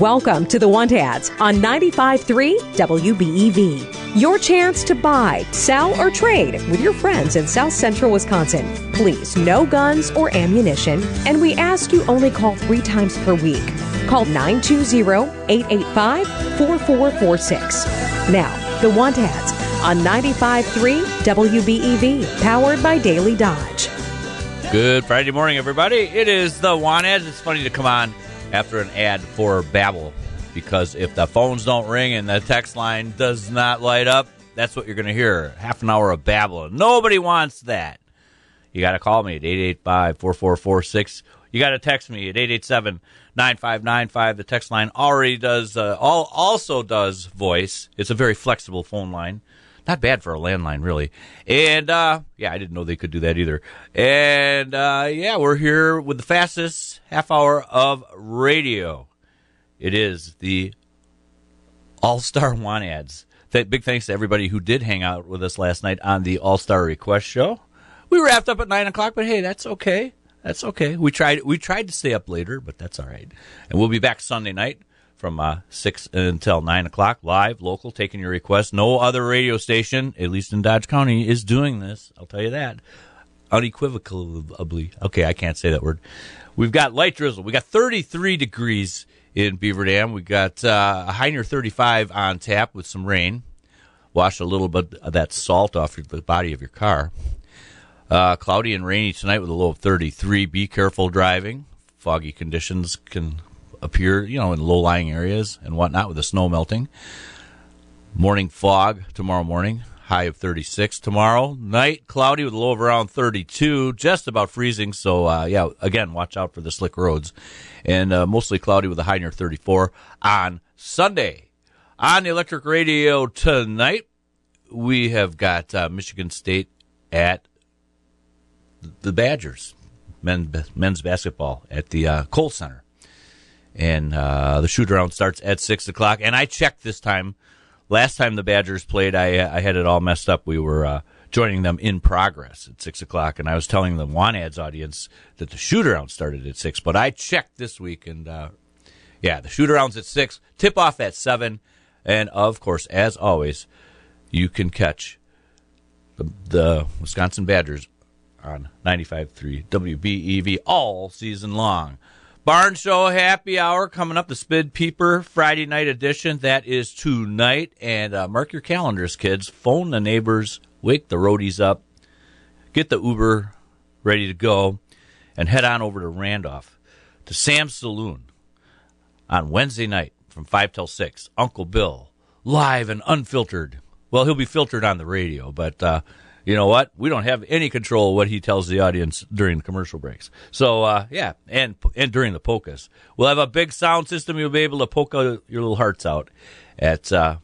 Welcome to the Want Ads on 95.3 WBEV. Your chance to buy, sell, or trade with your friends in South Central Wisconsin. Please, no guns or ammunition, and we ask you only call three times per week. Call 920-885-4446. Now, the Want Ads on 95.3 WBEV, powered by Daily Dodge. Good Friday morning, everybody. It is the Want Ads. It's funny to come on after an ad for Babbel because if the phones don't ring and the text line does not light up, that's what you're going to hear. Half an hour of Babbel. Nobody wants that. You got to call me at 885-4446. You got to text me at 887-9595. The text line already does uh, all also does voice. It's a very flexible phone line. Not bad for a landline, really. And uh, yeah, I didn't know they could do that either. And uh, yeah, we're here with the fastest half hour of radio. It is the All Star Want Ads. Th- big thanks to everybody who did hang out with us last night on the All Star Request Show. We wrapped up at nine o'clock, but hey, that's okay. That's okay. We tried. We tried to stay up later, but that's all right. And we'll be back Sunday night from uh, 6 until 9 o'clock, live, local, taking your requests. No other radio station, at least in Dodge County, is doing this. I'll tell you that. Unequivocally. Okay, I can't say that word. We've got light drizzle. We got 33 degrees in Beaver Dam. We got uh, a high near 35 on tap with some rain. Wash a little bit of that salt off the body of your car. Uh, cloudy and rainy tonight with a low of 33. Be careful driving. Foggy conditions can appear, you know, in low lying areas and whatnot with the snow melting. Morning fog tomorrow morning, high of 36. Tomorrow night, cloudy with a low of around 32, just about freezing. So, uh, yeah, again, watch out for the slick roads. And uh, mostly cloudy with a high near 34 on Sunday. On the electric radio tonight, we have got uh, Michigan State at the Badgers, men, men's basketball at the uh, Kohl Center and uh, the shoot around starts at six o'clock. And I checked this time. Last time the Badgers played, I I had it all messed up. We were uh, joining them in progress at six o'clock, and I was telling the Want Ads audience that the shoot around started at six. But I checked this week, and uh, yeah, the shoot around's at six. Tip off at seven, and of course, as always, you can catch the, the Wisconsin Badgers on 95.3 WBEV all season long. Barn Show Happy Hour coming up, the Spid Peeper Friday night edition. That is tonight. And uh, mark your calendars, kids. Phone the neighbors, wake the roadies up, get the Uber ready to go, and head on over to Randolph to Sam's Saloon on Wednesday night from 5 till 6. Uncle Bill, live and unfiltered. Well, he'll be filtered on the radio, but. Uh, you know what? We don't have any control what he tells the audience during the commercial breaks. So, uh, yeah, and and during the polkas, we'll have a big sound system. You'll be able to poke your little hearts out at uh,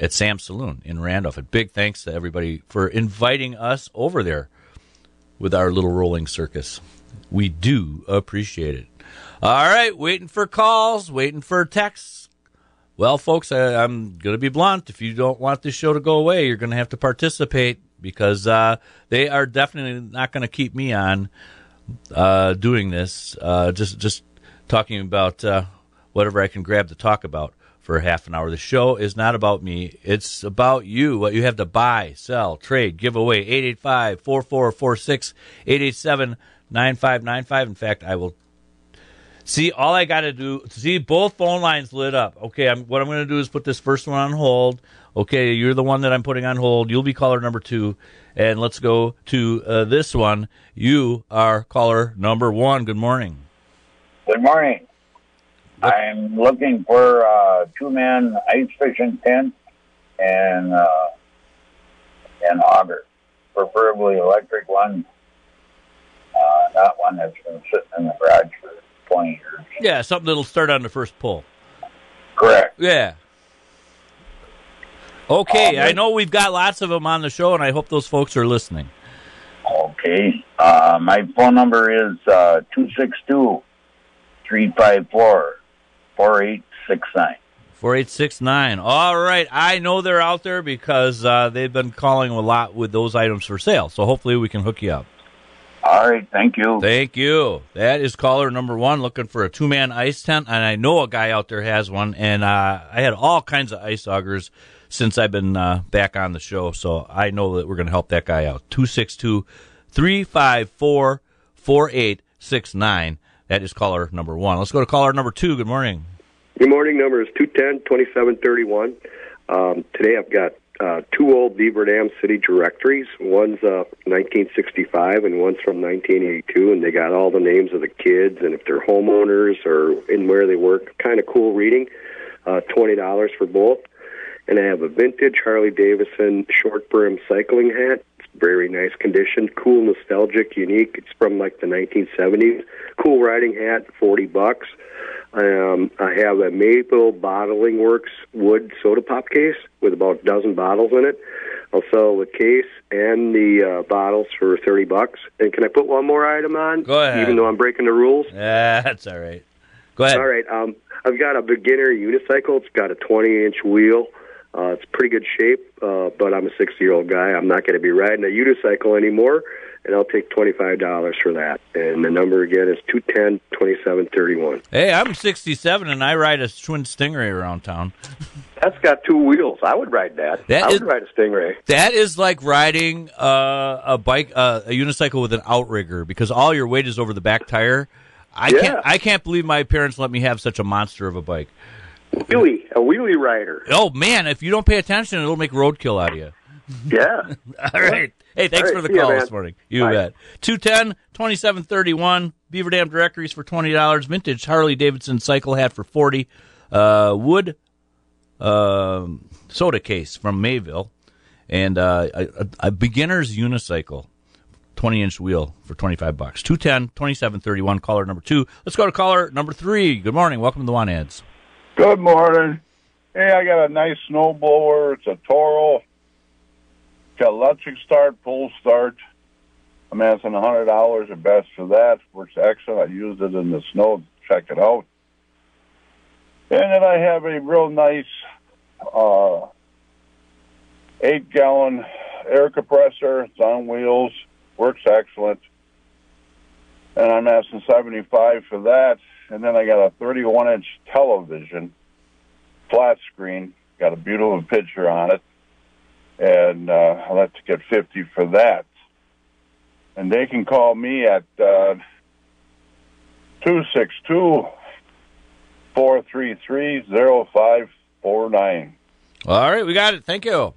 at Sam's Saloon in Randolph. And big thanks to everybody for inviting us over there with our little rolling circus. We do appreciate it. All right, waiting for calls, waiting for texts. Well, folks, I, am going to be blunt. If you don't want this show to go away, you're going to have to participate because uh, they are definitely not going to keep me on uh, doing this. Uh, just just talking about uh, whatever I can grab to talk about for half an hour. The show is not about me. It's about you, what you have to buy, sell, trade, give away. 885 4446 887 9595. In fact, I will See, all I got to do, see both phone lines lit up. Okay, I'm, what I'm going to do is put this first one on hold. Okay, you're the one that I'm putting on hold. You'll be caller number two. And let's go to uh, this one. You are caller number one. Good morning. Good morning. What? I'm looking for a two man ice fishing tent and uh, an auger, preferably electric one, uh, not one that's been sitting in the garage for 20 years. Yeah, something that'll start on the first pull. Correct. Yeah. Okay, um, I know we've got lots of them on the show, and I hope those folks are listening. Okay. Uh, my phone number is uh, 262 354 4869. 4869. All right. I know they're out there because uh, they've been calling a lot with those items for sale. So hopefully we can hook you up. All right, thank you. Thank you. That is caller number one looking for a two man ice tent, and I know a guy out there has one. And uh, I had all kinds of ice augers since I've been uh, back on the show, so I know that we're going to help that guy out. 262 354 4869. That is caller number one. Let's go to caller number two. Good morning. Good morning. Number is 210 2731. Um, today I've got uh, two old Beaver Dam City directories. One's uh, 1965 and one's from 1982, and they got all the names of the kids and if they're homeowners or in where they work. Kind of cool reading. Uh, $20 for both. And I have a vintage Harley Davidson short brim cycling hat. It's very nice condition, cool, nostalgic, unique. It's from like the 1970s. Cool riding hat, 40 bucks. Um, I have a Mayville Bottling Works wood soda pop case with about a dozen bottles in it. I'll sell the case and the uh, bottles for thirty bucks. And can I put one more item on? Go ahead. Even though I'm breaking the rules. Yeah, that's all right. Go ahead. All right. Um, I've got a beginner unicycle. It's got a 20 inch wheel. Uh, it's pretty good shape, uh, but I'm a 60 year old guy. I'm not going to be riding a unicycle anymore, and I'll take $25 for that. And the number again is 210 2731. Hey, I'm 67 and I ride a Schwinn Stingray around town. That's got two wheels. I would ride that. That I is- would ride a Stingray. That is like riding uh, a bike, uh, a unicycle with an outrigger because all your weight is over the back tire. I Yeah. can't. I can't believe my parents let me have such a monster of a bike. Wheelie, a wheelie rider. Oh man, if you don't pay attention, it'll make roadkill out of you. Yeah. All right. Hey, thanks All for the call man. this morning. You Bye. bet. 210 2731 Beaver Dam directories for $20. Vintage Harley Davidson cycle hat for 40 uh, Wood um, soda case from Mayville. And uh, a, a, a beginner's unicycle. 20 inch wheel for 25 bucks. 210 2731, caller number two. Let's go to caller number three. Good morning. Welcome to the Want Ads. Good morning. Hey, I got a nice snow blower. It's a Toro. Got electric start, pull start. I'm asking hundred dollars at best for that. Works excellent. I used it in the snow. Check it out. And then I have a real nice uh, eight gallon air compressor. It's on wheels. Works excellent. And I'm asking seventy five for that. And then I got a thirty one inch television flat screen, got a beautiful picture on it, and uh, I'll have to get fifty for that. And they can call me at uh, two six two four three three zero five four nine. All right, we got it. Thank you.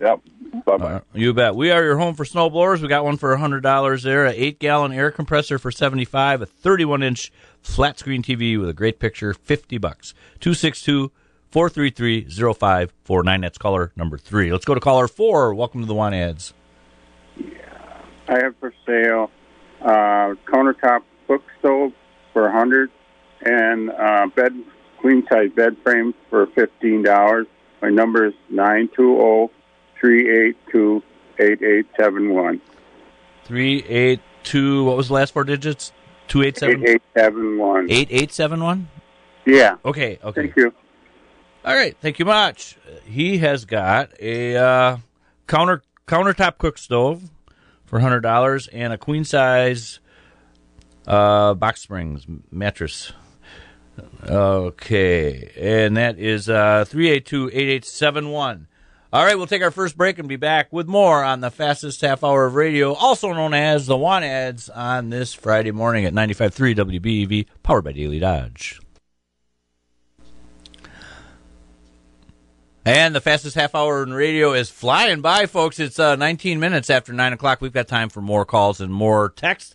Yep. Bye bye. You bet. We are your home for snow blowers. We got one for hundred dollars there. A eight gallon air compressor for seventy five. A thirty one inch flat screen TV with a great picture, fifty bucks. Two six two four three three zero five four nine. That's caller number three. Let's go to caller four. Welcome to the want ads. Yeah. I have for sale uh, countertop cook stove for a hundred and uh, bed queen size bed frame for fifteen dollars. My number is nine two zero three eight two eight eight seven one. Three eight two. What was the last four digits? Two eight Eight seven eight seven one. eight eight seven one. Yeah. Okay. Okay. Thank you. All right, thank you much. He has got a uh, counter countertop cook stove for hundred dollars and a queen size uh, box springs mattress. Okay, and that is uh, three eight two eight eight seven one. All right, we'll take our first break and be back with more on the fastest half hour of radio, also known as the Want Ads, on this Friday morning at 95.3 WBEV, powered by Daily Dodge. And the fastest half hour in radio is flying by, folks. It's uh, 19 minutes after 9 o'clock. We've got time for more calls and more text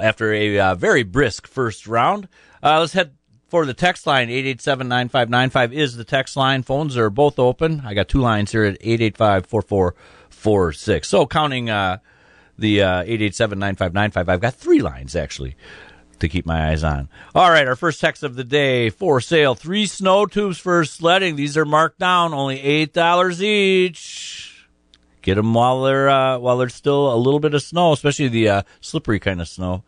after a uh, very brisk first round. Uh, let's head for the text line. 887-9595 is the text line. Phones are both open. I got two lines here at 885-4446. So counting uh, the uh, 887-9595, I've got three lines, actually to keep my eyes on. All right, our first text of the day for sale: three snow tubes for sledding. These are marked down, only eight dollars each. Get them while they're uh, while there's still a little bit of snow, especially the uh, slippery kind of snow.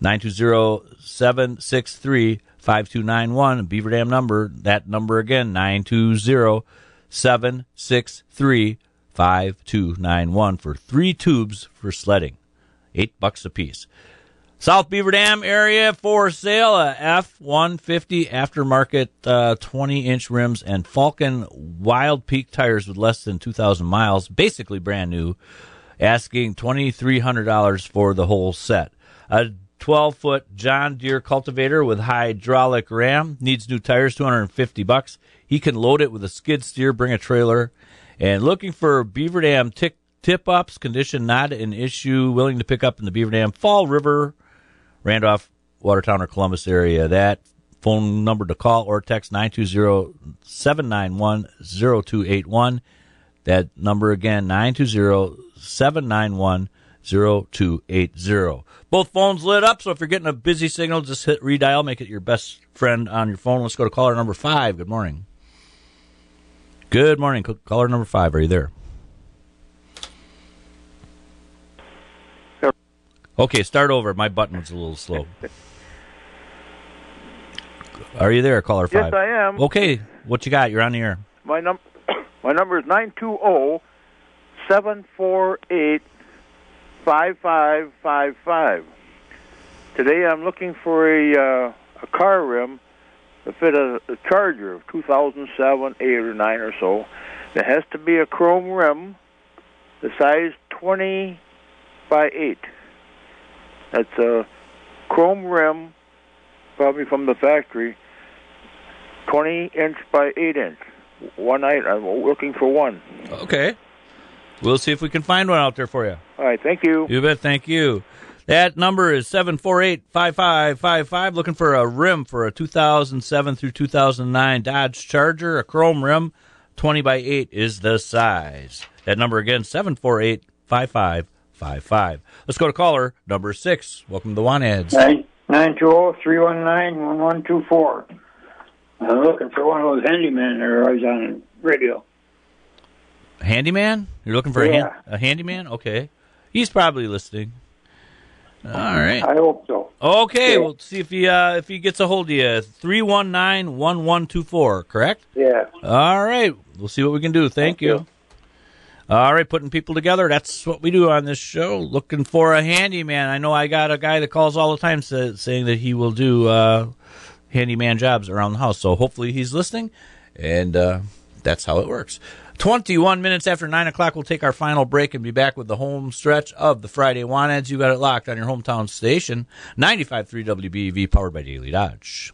Nine two zero seven six three five two nine one Beaver Dam number. That number again nine two zero seven six three five two nine one for three tubes for sledding. eight bucks a piece. South Beaver Dam area for sale, a F-150 aftermarket uh, 20-inch rims and Falken Wildpeak tires with less than 2,000 miles, basically brand new, asking $2,300 for the whole set. A 12-foot John Deere cultivator with hydraulic ram needs new tires, 250 bucks. He can load it with a skid steer, bring a trailer, and looking for Beaver Dam tick tip ups, condition not an issue, willing to pick up in the Beaver Dam, Fall River, Randolph, Watertown, or Columbus area. That phone number to call or text 920-791-0281. That number again, 920-791-0280. Both phones lit up, so if you're getting a busy signal, just hit redial, make it your best friend on your phone. Let's go to caller number five. Good morning. Good morning. Caller number five, are you there? Okay, start over. My button was a little slow. Are you there, caller five? Yes, I am. Okay, what you got? You're on the air. My num my number is nine two zero seven four eight five five five five. Today I'm looking for a uh, a car rim to fit a, a Charger of 2007, eight or nine or so. It has to be a chrome rim, the size 20 by eight. That's a chrome rim, probably from the factory, 20 inch by 8 inch. One night, I'm looking for one. Okay. We'll see if we can find one out there for you. All right, thank you. You bet, thank you. That number is 748-5555. Looking for a rim for a 2007 through 2009 Dodge Charger, a chrome rim, 20 by 8 is the size. That number again, 748-5555. Let's go to caller number 6. Welcome to the oh, Want Ads. 920-319-1124. I'm looking for one of those handymen that are always on the radio. Handyman? You're looking for a, hand, a handyman? Okay. He's probably listening. All right. I hope so. Okay, Okay. we'll see if he uh, if he gets a hold of you. Three one nine one one two four, correct? Yeah. All right, we'll see what we can do. Thank, you. All right, putting people together. That's what we do on this show. Looking for a handyman. I know I got a guy that calls all the time sa- saying that he will do uh, handyman jobs around the house. So hopefully he's listening, and uh, that's how it works. 21 minutes after 9 o'clock, we'll take our final break and be back with the home stretch of the Friday Want Ads. You got it locked on your hometown station, 95.3 WBEV, powered by Daily Dodge.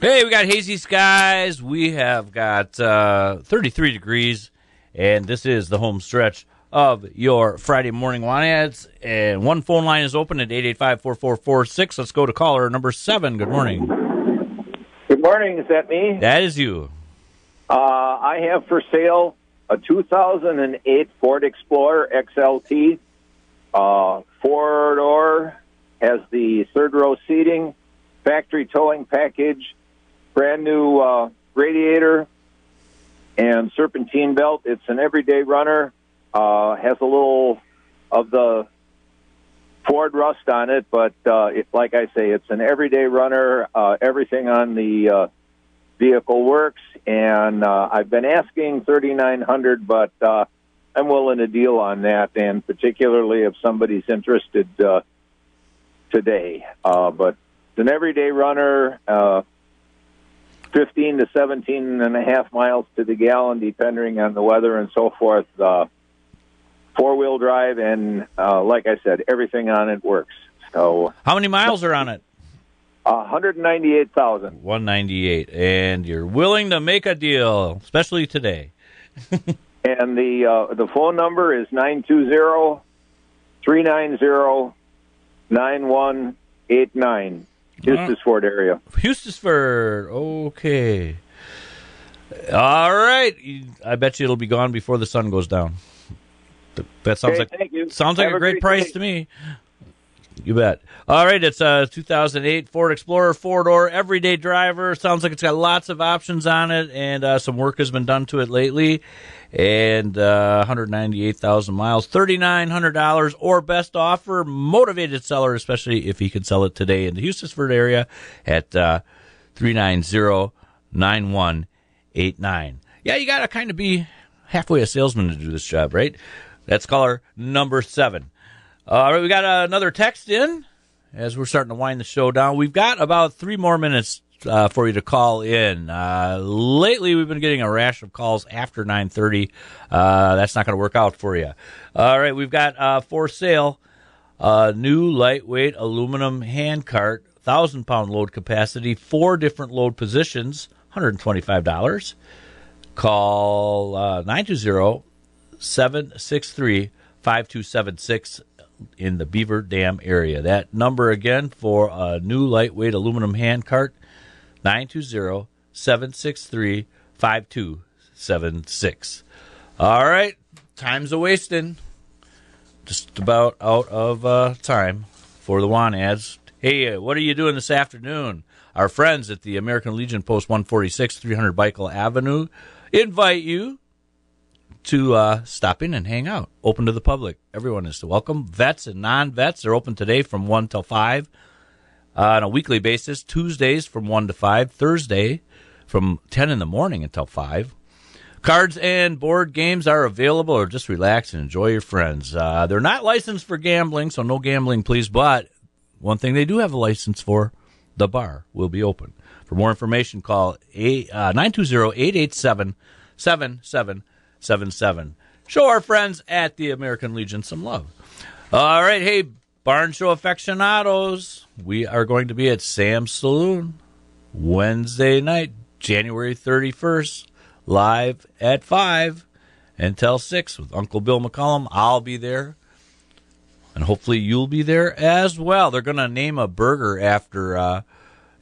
Hey, we got hazy skies. We have got uh, 33 degrees, and this is the home stretch of your Friday morning want ads. And one phone line is open at 885 4446. Let's go to caller number seven. Good morning. Good morning. Is that me? That is you. Uh, I have for sale a 2008 Ford Explorer XLT, uh, four door, has the third row seating, factory towing package, brand new uh, radiator, and serpentine belt. It's an everyday runner. Uh, has a little of the Ford rust on it, but uh, it, like I say, it's an everyday runner. Uh, everything on the uh, vehicle works, and uh, I've been asking thirty nine hundred, but uh, I'm willing to deal on that, and particularly if somebody's interested uh, today. Uh, but it's an everyday runner, uh, fifteen to seventeen and a half miles to the gallon, depending on the weather and so forth. Uh, Four wheel drive, and uh, like I said, everything on it works. So How many miles are on it? uh, 198,000. 198. And you're willing to make a deal, especially today. And the uh, the phone number is 920-390-9189. Hustisford area. Hustisford. Okay. All right. I bet you it'll be gone before the sun goes down. Th- That sounds Okay, like sounds like Have a great price day. to me. You bet. All right, it's a 2008 Ford Explorer four door everyday driver. Sounds like it's got lots of options on it, and uh, some work has been done to it lately. And uh, 198,000 miles, $3,900 or best offer. Motivated seller, especially if he could sell it today in the Hustisford area at uh, 390 9189. Yeah, you got to kind of be halfway a salesman to do this job, right? That's caller number seven. All right, we got another text in as we're starting to wind the show down. We've got about three more minutes uh, for you to call in. Uh, lately, we've been getting a rash of calls after 9:30. Uh, that's not going to work out for you. All right, we've got uh, for sale a new lightweight aluminum hand cart, thousand pound load capacity, four different load positions, $125. Call uh, 920 763 5276 in the Beaver Dam area. That number again for a new lightweight aluminum handcart 920 763 5276. All right, time's a wasting. Just about out of uh, time for the want ads. Hey, uh, what are you doing this afternoon? Our friends at the American Legion Post 146, 300 Beichl Avenue invite you to uh, stop in and hang out. Open to the public. Everyone is welcome. Vets and non vets are open today from 1 till 5 uh, on a weekly basis. Tuesdays from 1 to 5. Thursday from 10 in the morning until 5. Cards and board games are available, or just relax and enjoy your friends. Uh, they're not licensed for gambling, so no gambling, please. But one thing they do have a license for the bar will be open. For more information, call 920 887 7777. Show our friends at the American Legion some love. All right, hey, Barn Show aficionados, we are going to be at Sam's Saloon Wednesday night, January 31st, live at 5 until 6 with Uncle Bill McCollum. I'll be there. And hopefully you'll be there as well. They're going to name a burger after uh,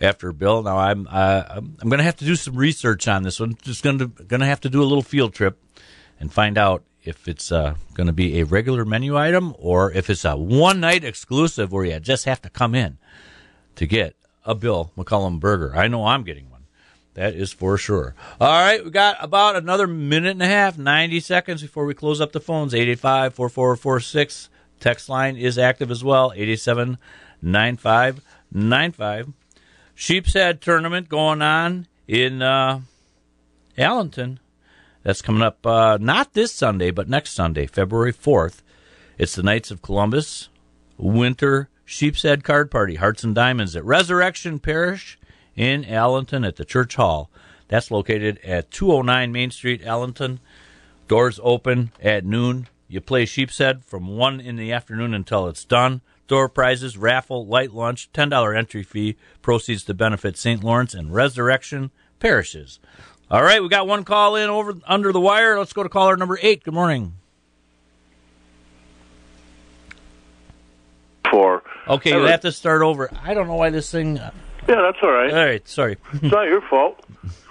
after Bill. Now I'm uh, I'm going to have to do some research on this one. Just going to going to have to do a little field trip and find out if it's uh, going to be a regular menu item or if it's a one night exclusive where you just have to come in to get a Bill McCullum burger. I know I'm getting one. That is for sure. All right, we got about another minute and a half, 90 seconds before we close up the phones. 885 4446. Text line is active as well. 87 9595. Sheep's Head tournament going on in uh, Allenton. That's coming up uh, not this Sunday, but next Sunday, February 4th. It's the Knights of Columbus Winter Sheep's Head Card Party, Hearts and Diamonds at Resurrection Parish in Allenton at the Church Hall. That's located at 209 Main Street, Allenton. Doors open at noon. You play Sheep's Head from 1 in the afternoon until it's done. Door prizes, raffle, light lunch, $10 entry fee. Proceeds to benefit St. Lawrence and Resurrection parishes. All right, we got one call in over under the wire. Let's go to caller number eight. Good morning. Four. Okay, you have to start over. I don't know why this thing. Uh, yeah, that's all right. All right, sorry. it's not your fault.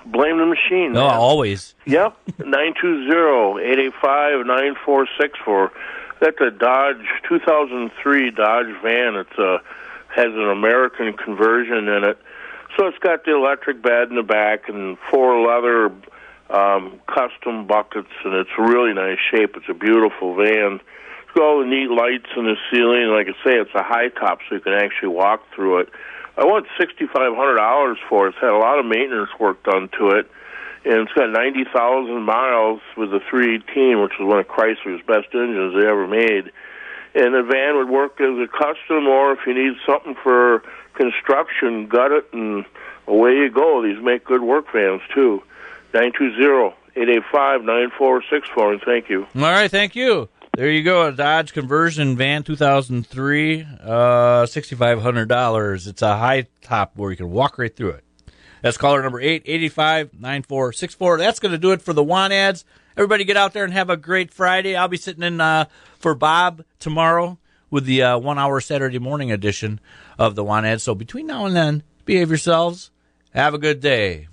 Blame the machine. No, man. always. Yep, nine two zero eight eight five nine four six four. That's a Dodge 2003 Dodge van. It's a has an American conversion in it, so it's got the electric bed in the back and four leather um, custom buckets, and it's really nice shape. It's a beautiful van. It's got all the neat lights in the ceiling. Like I say, it's a high top, so you can actually walk through it. I want sixty five hundred dollars for it. It's had a lot of maintenance work done to it, and it's got ninety thousand miles with the three eighteen, which was one of Chrysler's best engines they ever made. And the van would work as a custom, or if you need something for construction, gut it and away you go. These make good work vans too. 920 885 9464, and thank you. All right, thank you. There you go, a Dodge conversion van, 2003, uh, $6,500. It's a high top where you can walk right through it. That's caller number 885-9464. That's going to do it for the want ads. Everybody get out there and have a great Friday. I'll be sitting in uh, for Bob tomorrow with the uh, one-hour Saturday morning edition of the want ads. So between now and then, behave yourselves. Have a good day.